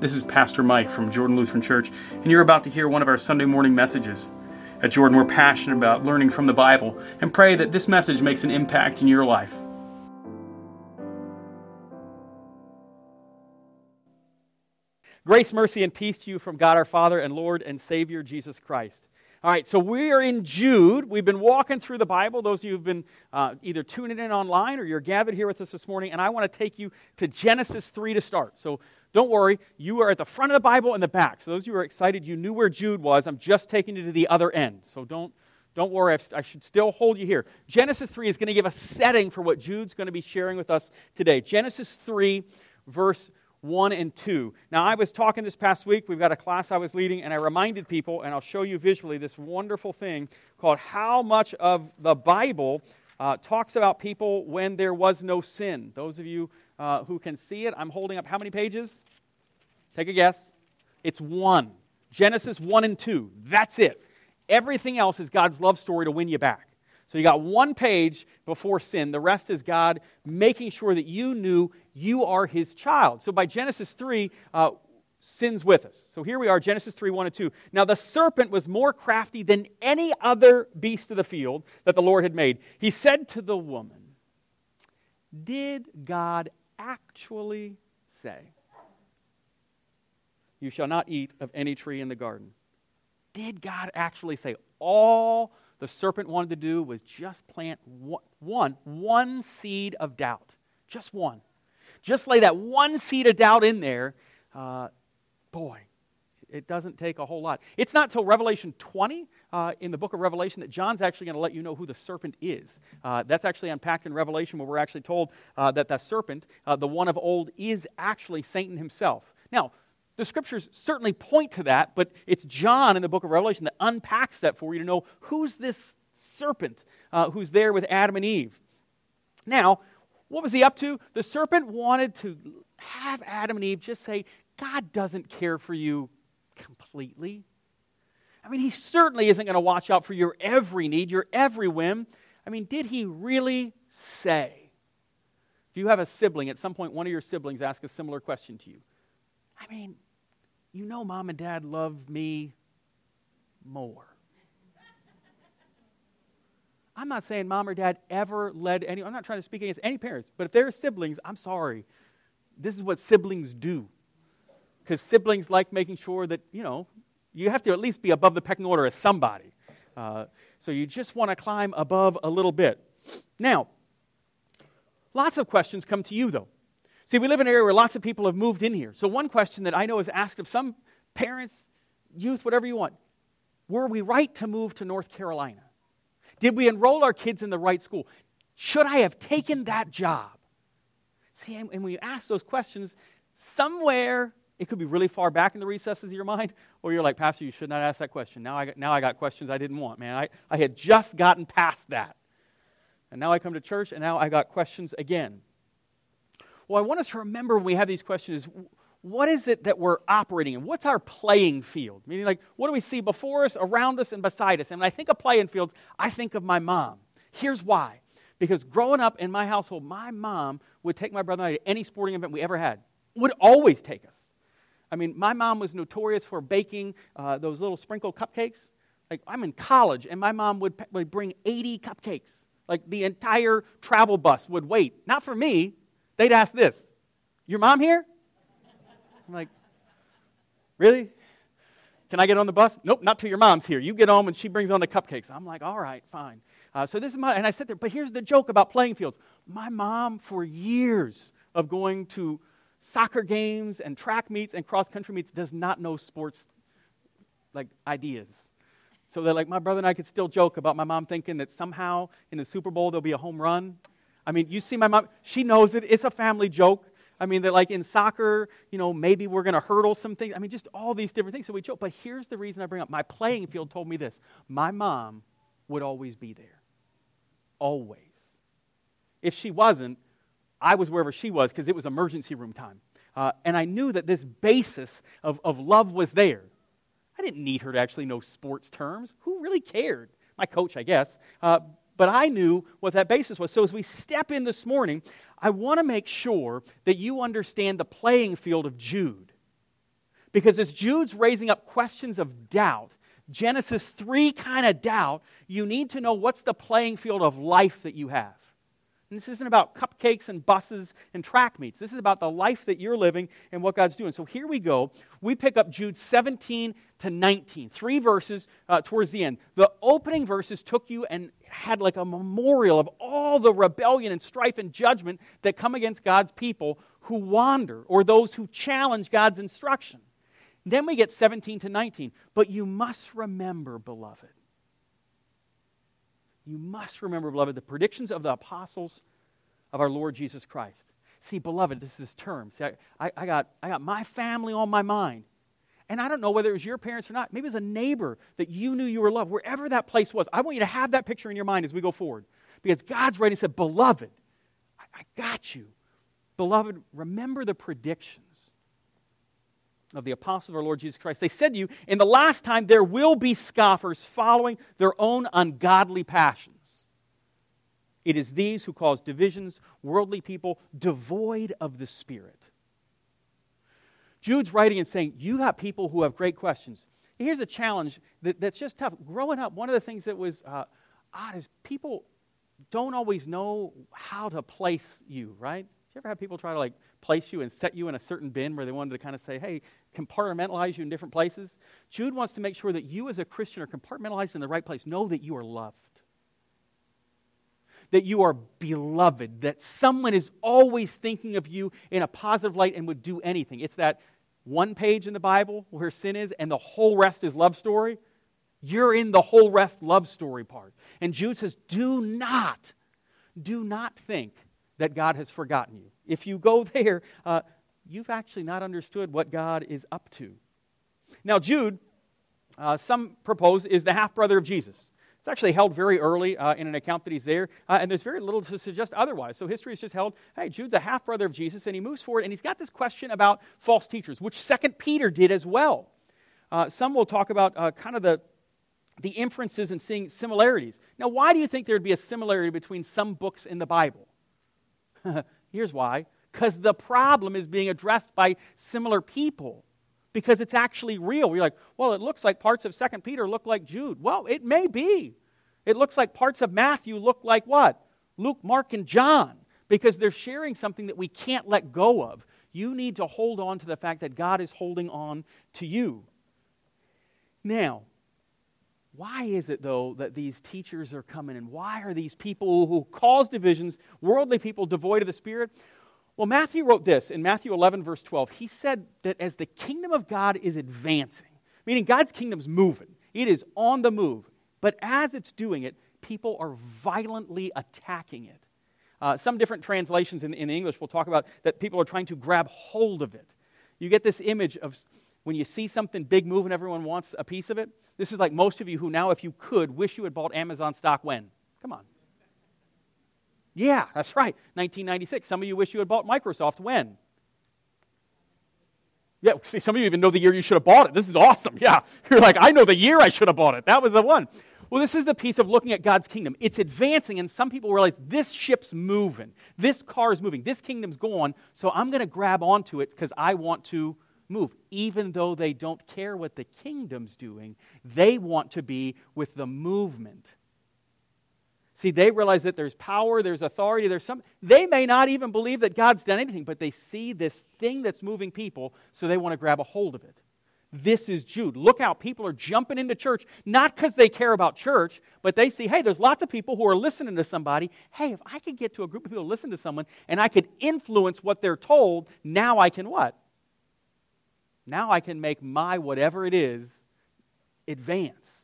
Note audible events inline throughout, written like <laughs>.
This is Pastor Mike from Jordan Lutheran Church, and you're about to hear one of our Sunday morning messages. At Jordan, we're passionate about learning from the Bible and pray that this message makes an impact in your life. Grace, mercy, and peace to you from God our Father and Lord and Savior Jesus Christ. All right, so we are in Jude. We've been walking through the Bible. Those of you who've been uh, either tuning in online or you're gathered here with us this morning, and I want to take you to Genesis 3 to start. So don't worry, you are at the front of the Bible and the back. So those of you who are excited, you knew where Jude was. I'm just taking you to the other end. So don't, don't worry, I should still hold you here. Genesis 3 is going to give a setting for what Jude's going to be sharing with us today. Genesis 3, verse 1 and 2. Now, I was talking this past week. We've got a class I was leading, and I reminded people, and I'll show you visually this wonderful thing called How Much of the Bible uh, talks about people when there was no sin. Those of you uh, who can see it, I'm holding up how many pages? Take a guess. It's one. Genesis 1 and 2. That's it. Everything else is God's love story to win you back. So you got one page before sin. The rest is God making sure that you knew you are his child. So by Genesis 3, uh, sin's with us. So here we are, Genesis 3 1 and 2. Now the serpent was more crafty than any other beast of the field that the Lord had made. He said to the woman, Did God actually say, You shall not eat of any tree in the garden? Did God actually say all the serpent wanted to do was just plant one, one seed of doubt. Just one. Just lay that one seed of doubt in there. Uh, boy, it doesn't take a whole lot. It's not until Revelation 20 uh, in the book of Revelation that John's actually going to let you know who the serpent is. Uh, that's actually unpacked in Revelation where we're actually told uh, that the serpent, uh, the one of old, is actually Satan himself. Now, the scriptures certainly point to that, but it's John in the book of Revelation that unpacks that for you to know who's this serpent uh, who's there with Adam and Eve. Now, what was he up to? The serpent wanted to have Adam and Eve just say, God doesn't care for you completely. I mean, he certainly isn't going to watch out for your every need, your every whim. I mean, did he really say? If you have a sibling, at some point one of your siblings ask a similar question to you. I mean, you know, mom and dad love me more. I'm not saying mom or dad ever led any, I'm not trying to speak against any parents, but if they're siblings, I'm sorry. This is what siblings do. Because siblings like making sure that, you know, you have to at least be above the pecking order as somebody. Uh, so you just want to climb above a little bit. Now, lots of questions come to you, though. See, we live in an area where lots of people have moved in here. So, one question that I know is asked of some parents, youth, whatever you want were we right to move to North Carolina? Did we enroll our kids in the right school? Should I have taken that job? See, and when you ask those questions, somewhere it could be really far back in the recesses of your mind, or you're like, Pastor, you should not ask that question. Now I got, now I got questions I didn't want, man. I, I had just gotten past that. And now I come to church, and now I got questions again. Well, I want us to remember when we have these questions what is it that we're operating in? What's our playing field? Meaning, like, what do we see before us, around us, and beside us? And when I think of playing fields, I think of my mom. Here's why. Because growing up in my household, my mom would take my brother and I to any sporting event we ever had, would always take us. I mean, my mom was notorious for baking uh, those little sprinkle cupcakes. Like, I'm in college, and my mom would, would bring 80 cupcakes. Like, the entire travel bus would wait. Not for me, they'd ask this Your mom here? I'm like, Really? Can I get on the bus? Nope, not till your mom's here. You get home and she brings on the cupcakes. I'm like, All right, fine. Uh, so this is my, and I sit there, but here's the joke about playing fields. My mom, for years of going to soccer games and track meets and cross country meets, does not know sports like ideas. So that like my brother and I could still joke about my mom thinking that somehow in the Super Bowl there'll be a home run. I mean, you see my mom, she knows it. It's a family joke. I mean, that like in soccer, you know, maybe we're going to hurdle some things. I mean, just all these different things. So we joke. But here's the reason I bring up my playing field told me this my mom would always be there. Always. If she wasn't, I was wherever she was because it was emergency room time. Uh, and I knew that this basis of, of love was there. I didn't need her to actually know sports terms. Who really cared? My coach, I guess. Uh, but I knew what that basis was. So as we step in this morning, I want to make sure that you understand the playing field of Jude. Because as Jude's raising up questions of doubt, Genesis 3 kind of doubt, you need to know what's the playing field of life that you have. And this isn't about cupcakes and buses and track meets. This is about the life that you're living and what God's doing. So here we go. We pick up Jude 17 to 19, three verses uh, towards the end. The opening verses took you and had like a memorial of all the rebellion and strife and judgment that come against God's people who wander or those who challenge God's instruction. Then we get 17 to 19. But you must remember, beloved, you must remember, beloved, the predictions of the apostles of our Lord Jesus Christ. See, beloved, this is term. See, I, I, got, I got my family on my mind. And I don't know whether it was your parents or not. Maybe it was a neighbor that you knew you were loved, wherever that place was. I want you to have that picture in your mind as we go forward. Because God's ready said, Beloved, I, I got you. Beloved, remember the predictions of the apostles of our Lord Jesus Christ. They said to you, In the last time there will be scoffers following their own ungodly passions. It is these who cause divisions, worldly people, devoid of the Spirit. Jude's writing and saying, You got people who have great questions. Here's a challenge that, that's just tough. Growing up, one of the things that was uh, odd is people don't always know how to place you, right? Did you ever have people try to like place you and set you in a certain bin where they wanted to kind of say, hey, compartmentalize you in different places? Jude wants to make sure that you as a Christian are compartmentalized in the right place. Know that you are loved that you are beloved, that someone is always thinking of you in a positive light and would do anything. It's that one page in the Bible where sin is and the whole rest is love story. You're in the whole rest love story part. And Jude says, do not, do not think that God has forgotten you. If you go <laughs> there, uh, you've actually not understood what God is up to. Now, Jude, uh, some propose, is the half brother of Jesus. It's actually held very early uh, in an account that he's there, uh, and there's very little to suggest otherwise. So history is just held, hey, Jude's a half brother of Jesus, and he moves forward, and he's got this question about false teachers, which Second Peter did as well. Uh, some will talk about uh, kind of the, the inferences and seeing similarities. Now, why do you think there'd be a similarity between some books in the Bible? <laughs> Here's why because the problem is being addressed by similar people because it's actually real. You're like, well, it looks like parts of Second Peter look like Jude. Well, it may be. It looks like parts of Matthew look like what? Luke, Mark, and John, because they're sharing something that we can't let go of. You need to hold on to the fact that God is holding on to you. Now, why is it, though, that these teachers are coming and why are these people who cause divisions, worldly people devoid of the Spirit? Well, Matthew wrote this in Matthew 11, verse 12. He said that as the kingdom of God is advancing, meaning God's kingdom's moving, it is on the move, but as it's doing it, people are violently attacking it. Uh, some different translations in, in English will talk about that people are trying to grab hold of it. You get this image of when you see something big move and everyone wants a piece of it. This is like most of you who now, if you could, wish you had bought Amazon stock when? Come on. Yeah, that's right. 1996. Some of you wish you had bought Microsoft when? Yeah, see, some of you even know the year you should have bought it. This is awesome. Yeah. <laughs> You're like, I know the year I should have bought it. That was the one. Well, this is the piece of looking at God's kingdom. It's advancing, and some people realize this ship's moving. This car is moving. This kingdom's going, so I'm going to grab onto it because I want to move. Even though they don't care what the kingdom's doing, they want to be with the movement. See, they realize that there's power, there's authority, there's some. They may not even believe that God's done anything, but they see this thing that's moving people, so they want to grab a hold of it. This is Jude. Look out, people are jumping into church, not because they care about church, but they see, hey, there's lots of people who are listening to somebody. Hey, if I could get to a group of people listen to someone and I could influence what they're told, now I can what? Now I can make my whatever it is advance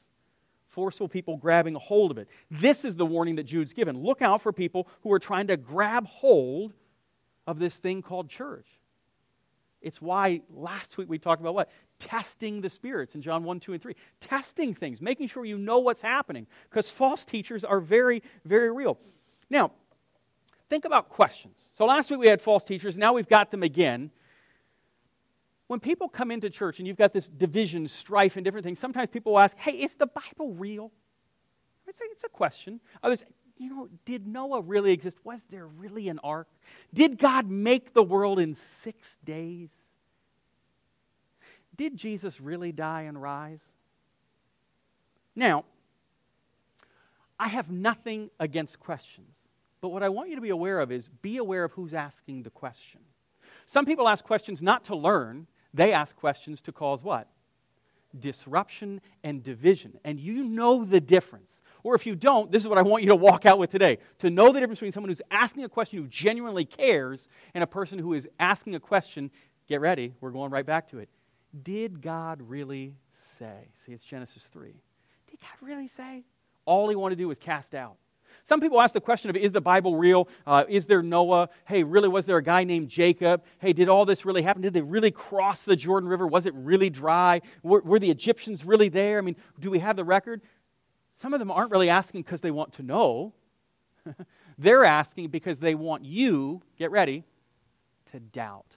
forceful people grabbing a hold of it. This is the warning that Jude's given. Look out for people who are trying to grab hold of this thing called church. It's why last week we talked about what? Testing the spirits in John 1, 2, and 3. Testing things, making sure you know what's happening, because false teachers are very, very real. Now, think about questions. So last week we had false teachers, now we've got them again when people come into church and you've got this division, strife, and different things, sometimes people will ask, hey, is the Bible real? It's a, it's a question. Others, you know, did Noah really exist? Was there really an ark? Did God make the world in six days? did Jesus really die and rise? Now, I have nothing against questions, but what I want you to be aware of is be aware of who's asking the question. Some people ask questions not to learn, they ask questions to cause what? Disruption and division. And you know the difference. Or if you don't, this is what I want you to walk out with today. To know the difference between someone who's asking a question who genuinely cares and a person who is asking a question, get ready, we're going right back to it. Did God really say? See, it's Genesis 3. Did God really say? All he wanted to do was cast out. Some people ask the question of, is the Bible real? Uh, is there Noah? Hey, really, was there a guy named Jacob? Hey, did all this really happen? Did they really cross the Jordan River? Was it really dry? Were, were the Egyptians really there? I mean, do we have the record? Some of them aren't really asking because they want to know. <laughs> They're asking because they want you, get ready, to doubt.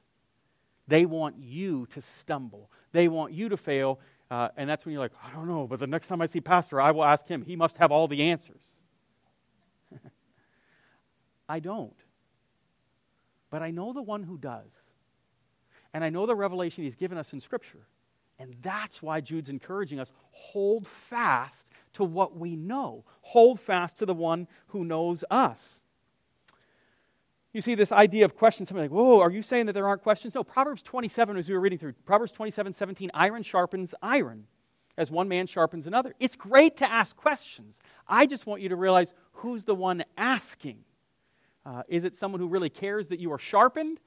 They want you to stumble. They want you to fail. Uh, and that's when you're like, I don't know, but the next time I see Pastor, I will ask him. He must have all the answers. I don't. But I know the one who does. And I know the revelation he's given us in Scripture. And that's why Jude's encouraging us hold fast to what we know, hold fast to the one who knows us. You see this idea of questions, somebody like, whoa, are you saying that there aren't questions? No, Proverbs 27, as we were reading through, Proverbs 27, 17, iron sharpens iron as one man sharpens another. It's great to ask questions. I just want you to realize who's the one asking. Uh, is it someone who really cares that you are sharpened?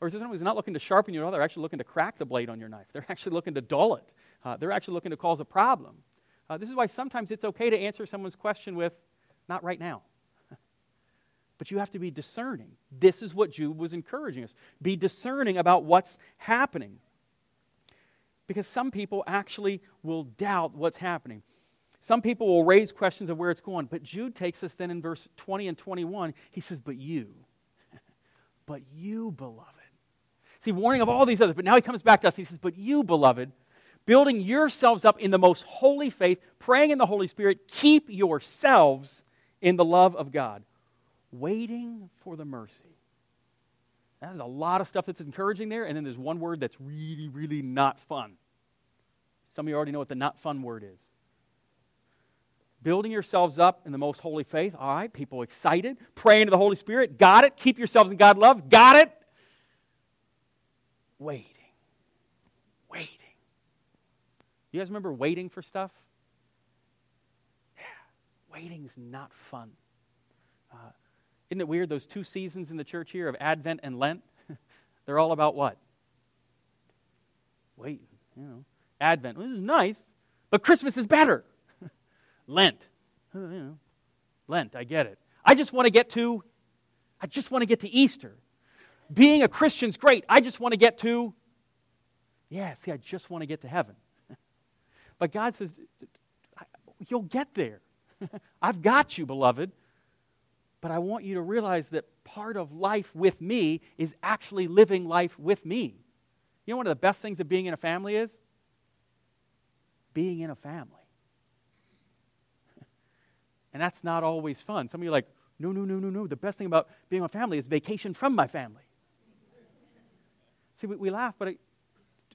Or is it someone who's not looking to sharpen you at all? They're actually looking to crack the blade on your knife. They're <laughs> actually looking to dull it. Uh, they're actually looking to cause a problem. Uh, this is why sometimes it's okay to answer someone's question with, not right now. <laughs> but you have to be discerning. This is what Jude was encouraging us. Be discerning about what's happening. Because some people actually will doubt what's happening. Some people will raise questions of where it's going. But Jude takes us then in verse 20 and 21. He says, But you, <laughs> but you, beloved. See, warning of all these others. But now he comes back to us. He says, But you, beloved, building yourselves up in the most holy faith, praying in the Holy Spirit, keep yourselves in the love of God, waiting for the mercy. There's a lot of stuff that's encouraging there, and then there's one word that's really, really not fun. Some of you already know what the not fun word is. Building yourselves up in the most holy faith. All right, people excited. Praying to the Holy Spirit. Got it. Keep yourselves in God love. Got it. Waiting. Waiting. You guys remember waiting for stuff? Yeah, waiting's not fun. Uh, isn't it weird? Those two seasons in the church here of Advent and Lent, <laughs> they're all about what? Waiting. You know, Advent. Well, this is nice, but Christmas is better. Lent. Lent. I get it. I just want to get to. I just want to get to Easter. Being a Christian's great. I just want to get to. Yeah, see, I just want to get to heaven. <laughs> But God says, You'll get there. <laughs> I've got you, beloved. But I want you to realize that part of life with me is actually living life with me. You know, one of the best things of being in a family is? Being in a family. And that's not always fun. Some of you are like, no, no, no, no, no. The best thing about being a family is vacation from my family. See, we, we laugh, but I,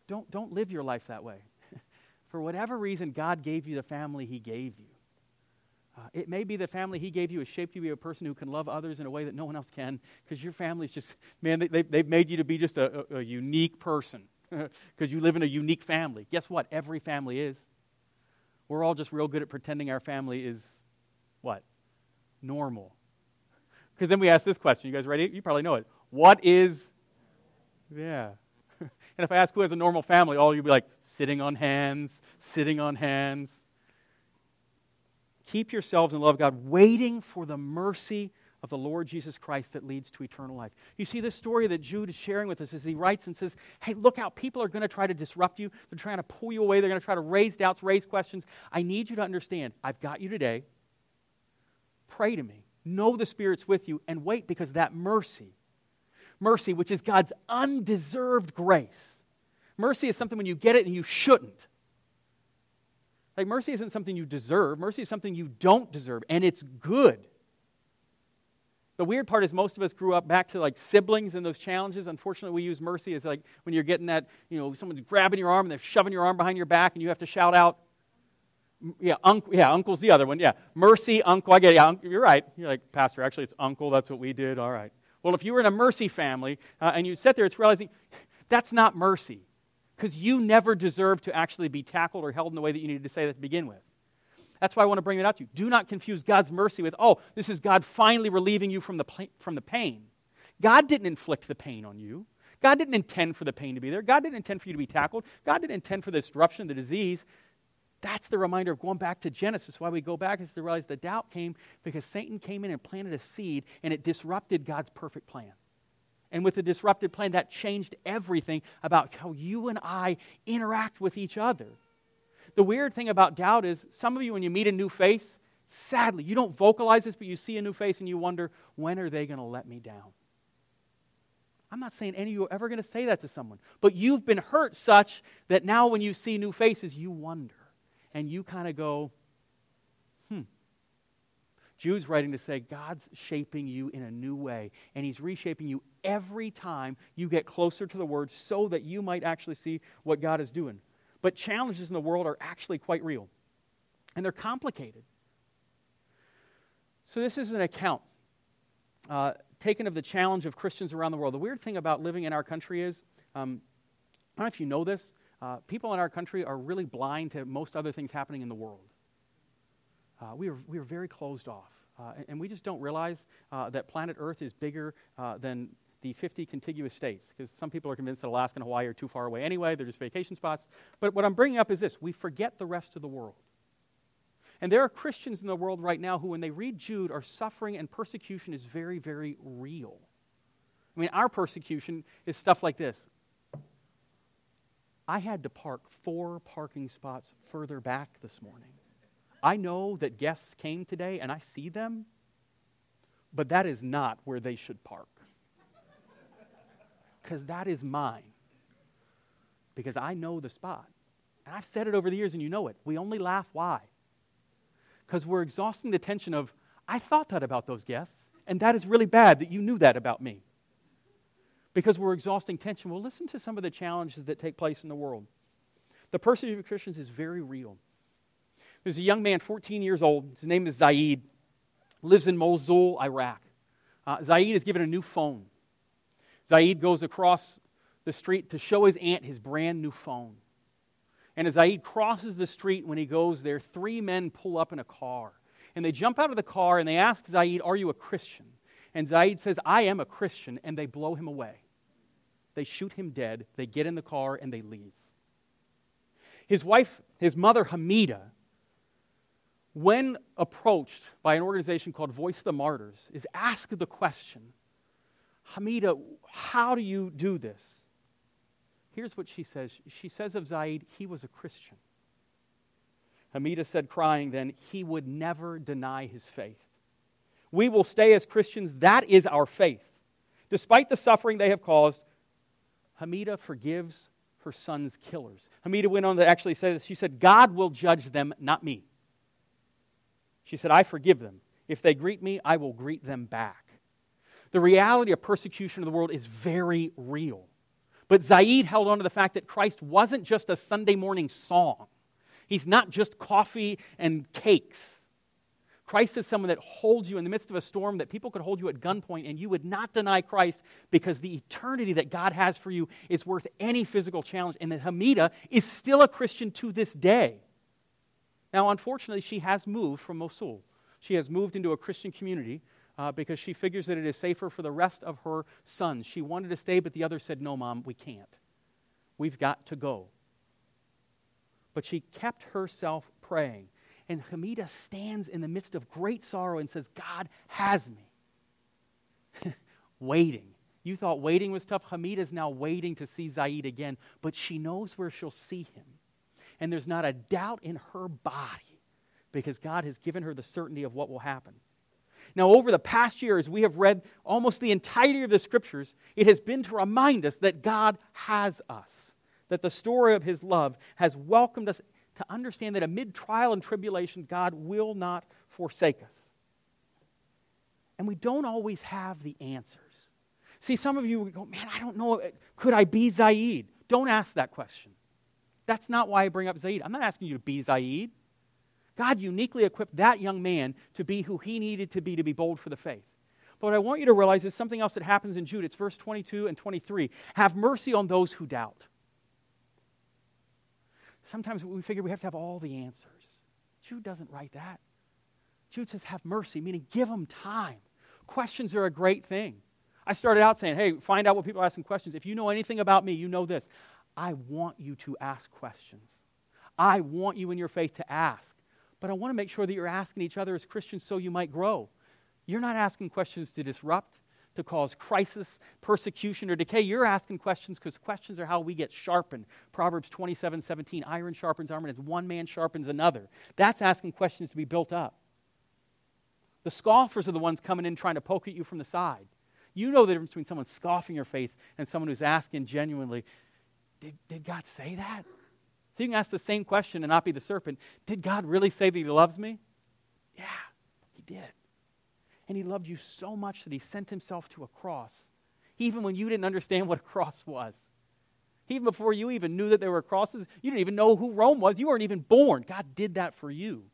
don't, don't live your life that way <laughs> for whatever reason, God gave you the family He gave you. Uh, it may be the family He gave you has shaped you to be a person who can love others in a way that no one else can, because your family's just, man, they, they, have made you to be just a, a, a unique person, <laughs> because you live in a unique family. Guess what? Every family is. We're all just real good at pretending our family is what? Normal. Because then we ask this question. You guys ready? You probably know it. What is, yeah. <laughs> and if I ask who has a normal family, all you'll be like, sitting on hands, sitting on hands. Keep yourselves in love of God, waiting for the mercy of the Lord Jesus Christ that leads to eternal life. You see, this story that Jude is sharing with us as he writes and says, Hey, look out, people are going to try to disrupt you. They're trying to pull you away. They're going to try to raise doubts, raise questions. I need you to understand, I've got you today. Pray to me. Know the Spirit's with you and wait because that mercy, mercy, which is God's undeserved grace, Mercy is something when you get it and you shouldn't. Like, mercy isn't something you deserve, mercy is something you don't deserve, and it's good. The weird part is most of us grew up back to like siblings and those challenges. Unfortunately, we use mercy as like when you're getting that, you know, someone's grabbing your arm and they're shoving your arm behind your back and you have to shout out, yeah, uncle, yeah, uncle's the other one. Yeah, mercy, uncle. I get it. Yeah, you're right. You're like, Pastor, actually, it's uncle. That's what we did. All right. Well, if you were in a mercy family uh, and you sit there, it's realizing that's not mercy because you never deserved to actually be tackled or held in the way that you needed to say that to begin with. That's why I want to bring that out to you. Do not confuse God's mercy with, oh, this is God finally relieving you from the, from the pain. God didn't inflict the pain on you. God didn't intend for the pain to be there. God didn't intend for you to be tackled. God didn't intend for the disruption, the disease. That's the reminder of going back to Genesis. Why we go back is to realize the doubt came because Satan came in and planted a seed and it disrupted God's perfect plan. And with the disrupted plan, that changed everything about how you and I interact with each other. The weird thing about doubt is some of you, when you meet a new face, sadly, you don't vocalize this, but you see a new face and you wonder, when are they going to let me down? I'm not saying any of you are ever going to say that to someone, but you've been hurt such that now when you see new faces, you wonder and you kind of go, hmm. Jude's writing to say God's shaping you in a new way, and He's reshaping you every time you get closer to the Word so that you might actually see what God is doing. But challenges in the world are actually quite real, and they're complicated. So, this is an account uh, taken of the challenge of Christians around the world. The weird thing about living in our country is, um, I don't know if you know this, uh, people in our country are really blind to most other things happening in the world. Uh, we, are, we are very closed off. Uh, and, and, we just don't realize uh, that planet Earth is bigger uh, than the 50 contiguous states, because some people are convinced that Alaska and Hawaii are too far away anyway. They're just vacation spots. But what I'm bringing up is this we forget the rest of the world. And there are Christians in the world right now who, when they read Jude, are suffering and persecution is very, very real. I mean, our persecution is stuff like this I had to park four parking spots further back this morning. I know that guests came today and I see them, but that is not where they should park. Because that is mine. Because I know the spot. And I've said it over the years and you know it. We only laugh. Why? Because we're exhausting the tension of, I thought that about those guests, and that is really bad that you knew that about me because we're exhausting tension. Well, listen to some of the challenges that take place in the world. The persecution of Christians is very real. There's a young man, 14 years old. His name is Zaid. Lives in Mosul, Iraq. Uh, Zaid is given a new phone. Zaid goes across the street to show his aunt his brand new phone. And as Zaid crosses the street, when he goes there, three men pull up in a car. And they jump out of the car and they ask Zaid, Are you a Christian? And Zaid says, I am a Christian. And they blow him away. They shoot him dead. They get in the car and they leave. His wife, his mother, Hamida, when approached by an organization called Voice of the Martyrs, is asked the question Hamida, how do you do this? Here's what she says. She says of Zaid, he was a Christian. Hamida said, crying then, he would never deny his faith. We will stay as Christians. That is our faith. Despite the suffering they have caused, Hamida forgives her son's killers. Hamida went on to actually say this. She said, God will judge them, not me. She said, I forgive them. If they greet me, I will greet them back. The reality of persecution of the world is very real. But Zaid held on to the fact that Christ wasn't just a Sunday morning song. He's not just coffee and cakes. Christ is someone that holds you in the midst of a storm, that people could hold you at gunpoint, and you would not deny Christ because the eternity that God has for you is worth any physical challenge. And that Hamida is still a Christian to this day. Now, unfortunately, she has moved from Mosul. She has moved into a Christian community uh, because she figures that it is safer for the rest of her sons. She wanted to stay, but the others said, No, mom, we can't. We've got to go. But she kept herself praying. And Hamida stands in the midst of great sorrow and says, God has me. <laughs> waiting. You thought waiting was tough. Hamida's now waiting to see Zaid again, but she knows where she'll see him. And there's not a doubt in her body because God has given her the certainty of what will happen. Now, over the past years, we have read almost the entirety of the scriptures. It has been to remind us that God has us, that the story of his love has welcomed us to understand that amid trial and tribulation, God will not forsake us. And we don't always have the answers. See, some of you go, man, I don't know. Could I be Zaid? Don't ask that question. That's not why I bring up Zaid. I'm not asking you to be Zaid. God uniquely equipped that young man to be who he needed to be to be bold for the faith. But what I want you to realize is something else that happens in Jude. It's verse 22 and 23. Have mercy on those who doubt. Sometimes we figure we have to have all the answers. Jude doesn't write that. Jude says, have mercy, meaning give them time. Questions are a great thing. I started out saying, hey, find out what people are asking questions. If you know anything about me, you know this. I want you to ask questions. I want you in your faith to ask. But I want to make sure that you're asking each other as Christians so you might grow. You're not asking questions to disrupt, to cause crisis, persecution, or decay. You're asking questions because questions are how we get sharpened. Proverbs 27 17, iron sharpens iron as one man sharpens another. That's asking questions to be built up. The scoffers are the ones coming in trying to poke at you from the side. You know the difference between someone scoffing your faith and someone who's asking genuinely, Did, did God say that? So you can ask the same question and not be the serpent. Did God really say that He loves me? Yeah, He did. And He loved you so much that He sent Himself to a cross, even when you didn't understand <laughs> what a cross was. Even before you even knew that there were crosses, you didn't even know who Rome was. You weren't even born. God did that for you.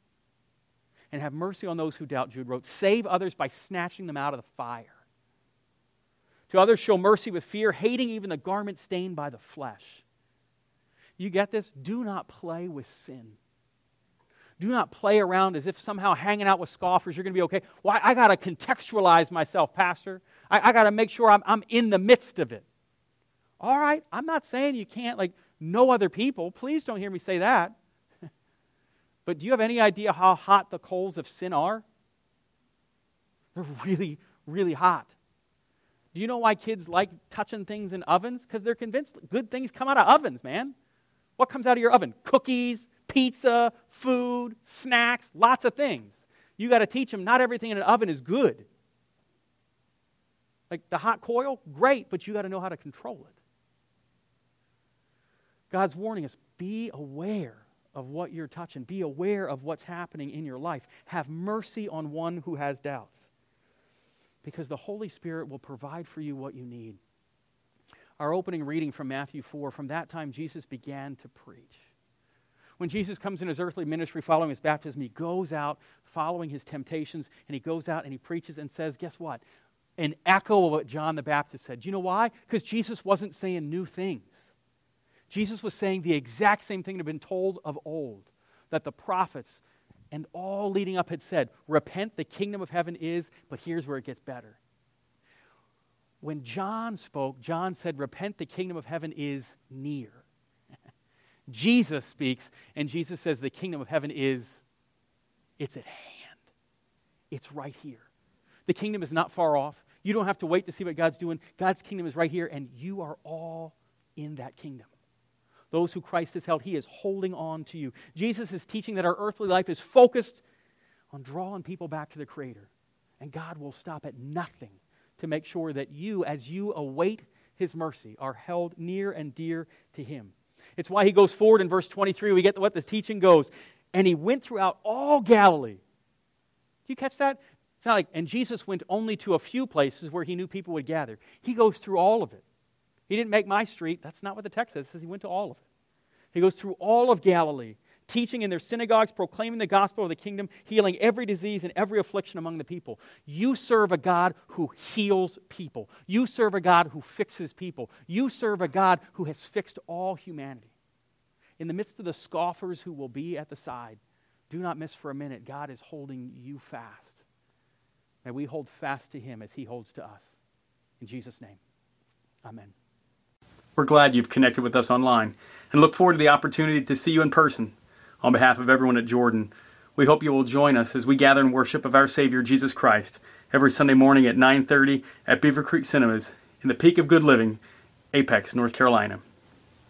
And have mercy on those who doubt, Jude wrote. Save others by snatching them out of the fire. To others, show mercy with fear, hating even the garment stained by the flesh. You get this? Do not play with sin. Do not play around as if somehow hanging out with scoffers, you're going to be okay. Why? I got to contextualize myself, Pastor. I, I got to make sure I'm, I'm in the midst of it. All right, I'm not saying you can't, like, know other people. Please don't hear me say that. <laughs> but do you have any idea how hot the coals of sin are? They're really, really hot. Do you know why kids like touching things in ovens? Because they're convinced good things come out of ovens, man. What comes out of your oven? Cookies, pizza, food, snacks, lots of things. You got to teach them not everything in an oven is good. Like the hot coil, great, but you got to know how to control it. God's warning us be aware of what you're touching, be aware of what's happening in your life. Have mercy on one who has doubts. Because the Holy Spirit will provide for you what you need our opening reading from Matthew 4, from that time Jesus began to preach. When Jesus comes in his earthly ministry following his baptism, he goes out following his temptations, and he goes out and he preaches and says, Guess what? An echo of what John the Baptist said. Do you know why? Because Jesus wasn't saying new things. Jesus was saying the exact same thing that had been told of old that the prophets and all leading up had said repent, the kingdom of heaven is, but here's where it gets better when John spoke, John said, Repent, the kingdom of heaven is near. Jesus speaks, and Jesus says, The kingdom of heaven is, it's at hand. It's right here. The kingdom is not far off. You don't have to wait to see what God's doing. God's kingdom is right here, and you are all in that kingdom. Those who Christ has held, He is holding on to you. Jesus is teaching that our earthly life is focused on drawing people back to the Creator, and God will stop at nothing to make sure that you, as you await his mercy, are held near and dear to him. It's why he goes forward in verse 23. We get what the teaching goes. And he went throughout all Galilee. Do you catch that? It's not like, and Jesus went only to a few places where he knew people would gather. He goes through all of it. He didn't make my street. That's not what the text says. It says he went to all of it. He goes through all of Galilee, teaching in their synagogues, proclaiming the gospel of the kingdom, healing every disease and every affliction among the people. You serve a God who heals people. You serve a God who fixes people. You serve a God who has fixed all humanity. In the midst of the scoffers who will be at the side, do not miss for a minute. God is holding you fast. May we hold fast to him as he holds to us. In Jesus' name, amen. We're glad you've connected with us online and look forward to the opportunity to see you in person. On behalf of everyone at Jordan, we hope you will join us as we gather in worship of our Savior Jesus Christ every Sunday morning at 9:30 at Beaver Creek Cinemas in the peak of good living, Apex, North Carolina.